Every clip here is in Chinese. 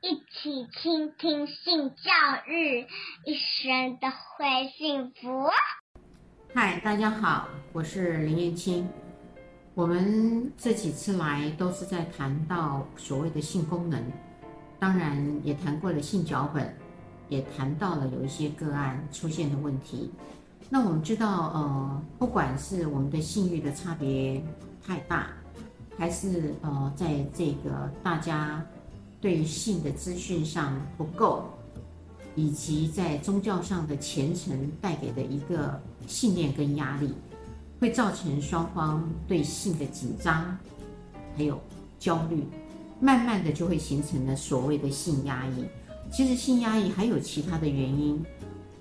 一起倾听性教育，一生都会幸福。嗨，大家好，我是林燕青。我们这几次来都是在谈到所谓的性功能，当然也谈过了性脚本，也谈到了有一些个案出现的问题。那我们知道，呃，不管是我们的性欲的差别太大，还是呃，在这个大家。对于性的资讯上不够，以及在宗教上的虔诚带给的一个信念跟压力，会造成双方对性的紧张，还有焦虑，慢慢的就会形成了所谓的性压抑。其实性压抑还有其他的原因，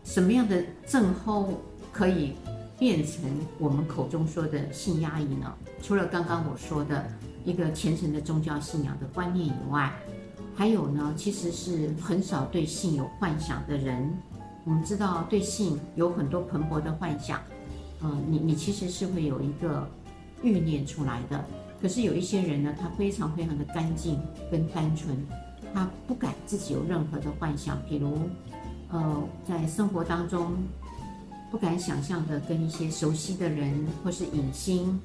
什么样的症候可以变成我们口中说的性压抑呢？除了刚刚我说的一个虔诚的宗教信仰的观念以外，还有呢，其实是很少对性有幻想的人。我们知道对性有很多蓬勃的幻想，嗯、呃，你你其实是会有一个欲念出来的。可是有一些人呢，他非常非常的干净跟单纯，他不敢自己有任何的幻想，比如，呃，在生活当中不敢想象的跟一些熟悉的人或是影星，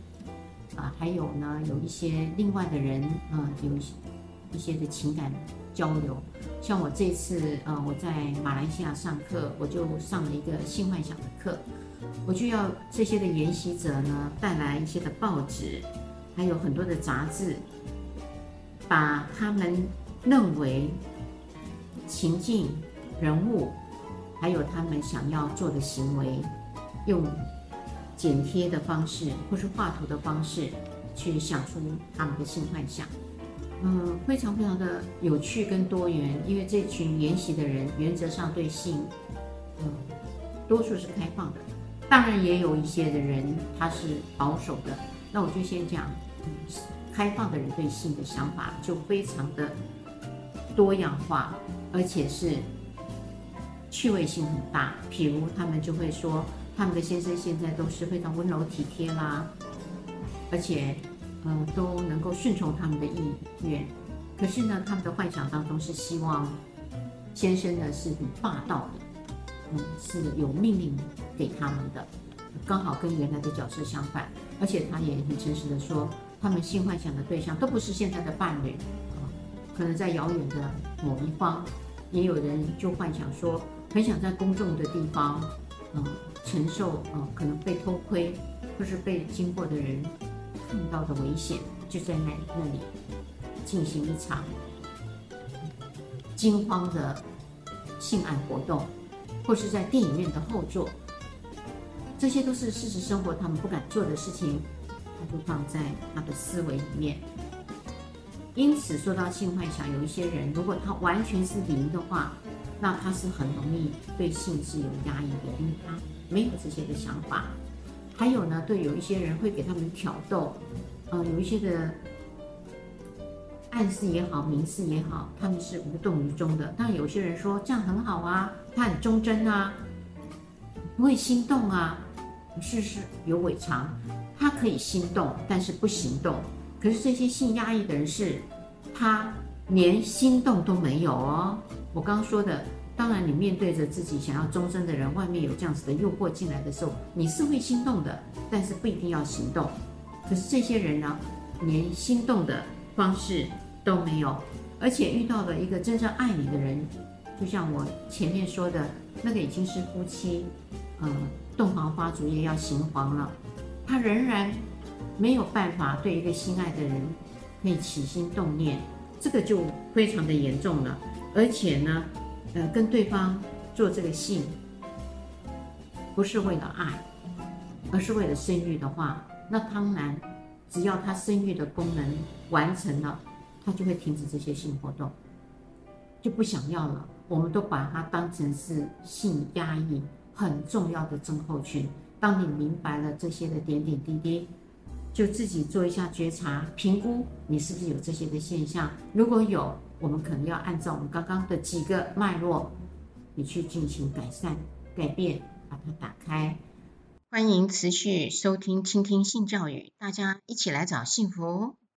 啊、还有呢，有一些另外的人，啊、有一些。一些的情感交流，像我这次，呃，我在马来西亚上课，我就上了一个性幻想的课，我就要这些的研习者呢带来一些的报纸，还有很多的杂志，把他们认为情境、人物，还有他们想要做的行为，用剪贴的方式或是画图的方式，去想出他们的性幻想。嗯，非常非常的有趣跟多元，因为这群研习的人原则上对性，嗯，多数是开放的，当然也有一些的人他是保守的。那我就先讲，嗯，开放的人对性的想法就非常的多样化，而且是趣味性很大。譬如他们就会说，他们的先生现在都是非常温柔体贴啦，而且。呃，都能够顺从他们的意愿，可是呢，他们的幻想当中是希望先生呢是很霸道的，嗯，是有命令给他们的，刚好跟原来的角色相反，而且他也很诚实的说，他们性幻想的对象都不是现在的伴侣，啊，可能在遥远的某一方，也有人就幻想说，很想在公众的地方，嗯，承受，呃，可能被偷窥或是被经过的人。碰到的危险就在那那里进行一场惊慌的性爱活动，或是在电影院的后座，这些都是事实生活他们不敢做的事情，他就放在他的思维里面。因此，说到性幻想，有一些人如果他完全是零的话，那他是很容易对性是有压抑的，因为他没有这些的想法。还有呢，对有一些人会给他们挑逗，呃，有一些的暗示也好，明示也好，他们是无动于衷的。但有些人说这样很好啊，他很忠贞啊，不会心动啊，事实有尾长，他可以心动，但是不行动。可是这些性压抑的人是，他连心动都没有哦。我刚刚说的。当然，你面对着自己想要终身的人，外面有这样子的诱惑进来的时候，你是会心动的，但是不一定要行动。可是这些人呢，连心动的方式都没有，而且遇到了一个真正爱你的人，就像我前面说的那个已经是夫妻，呃，洞房花烛夜要行房了，他仍然没有办法对一个心爱的人可以起心动念，这个就非常的严重了，而且呢。呃，跟对方做这个性，不是为了爱，而是为了生育的话，那当然，只要他生育的功能完成了，他就会停止这些性活动，就不想要了。我们都把它当成是性压抑很重要的症候群。当你明白了这些的点点滴滴，就自己做一下觉察，评估你是不是有这些的现象。如果有，我们可能要按照我们刚刚的几个脉络，你去进行改善、改变，把它打开。欢迎持续收听、倾听性教育，大家一起来找幸福。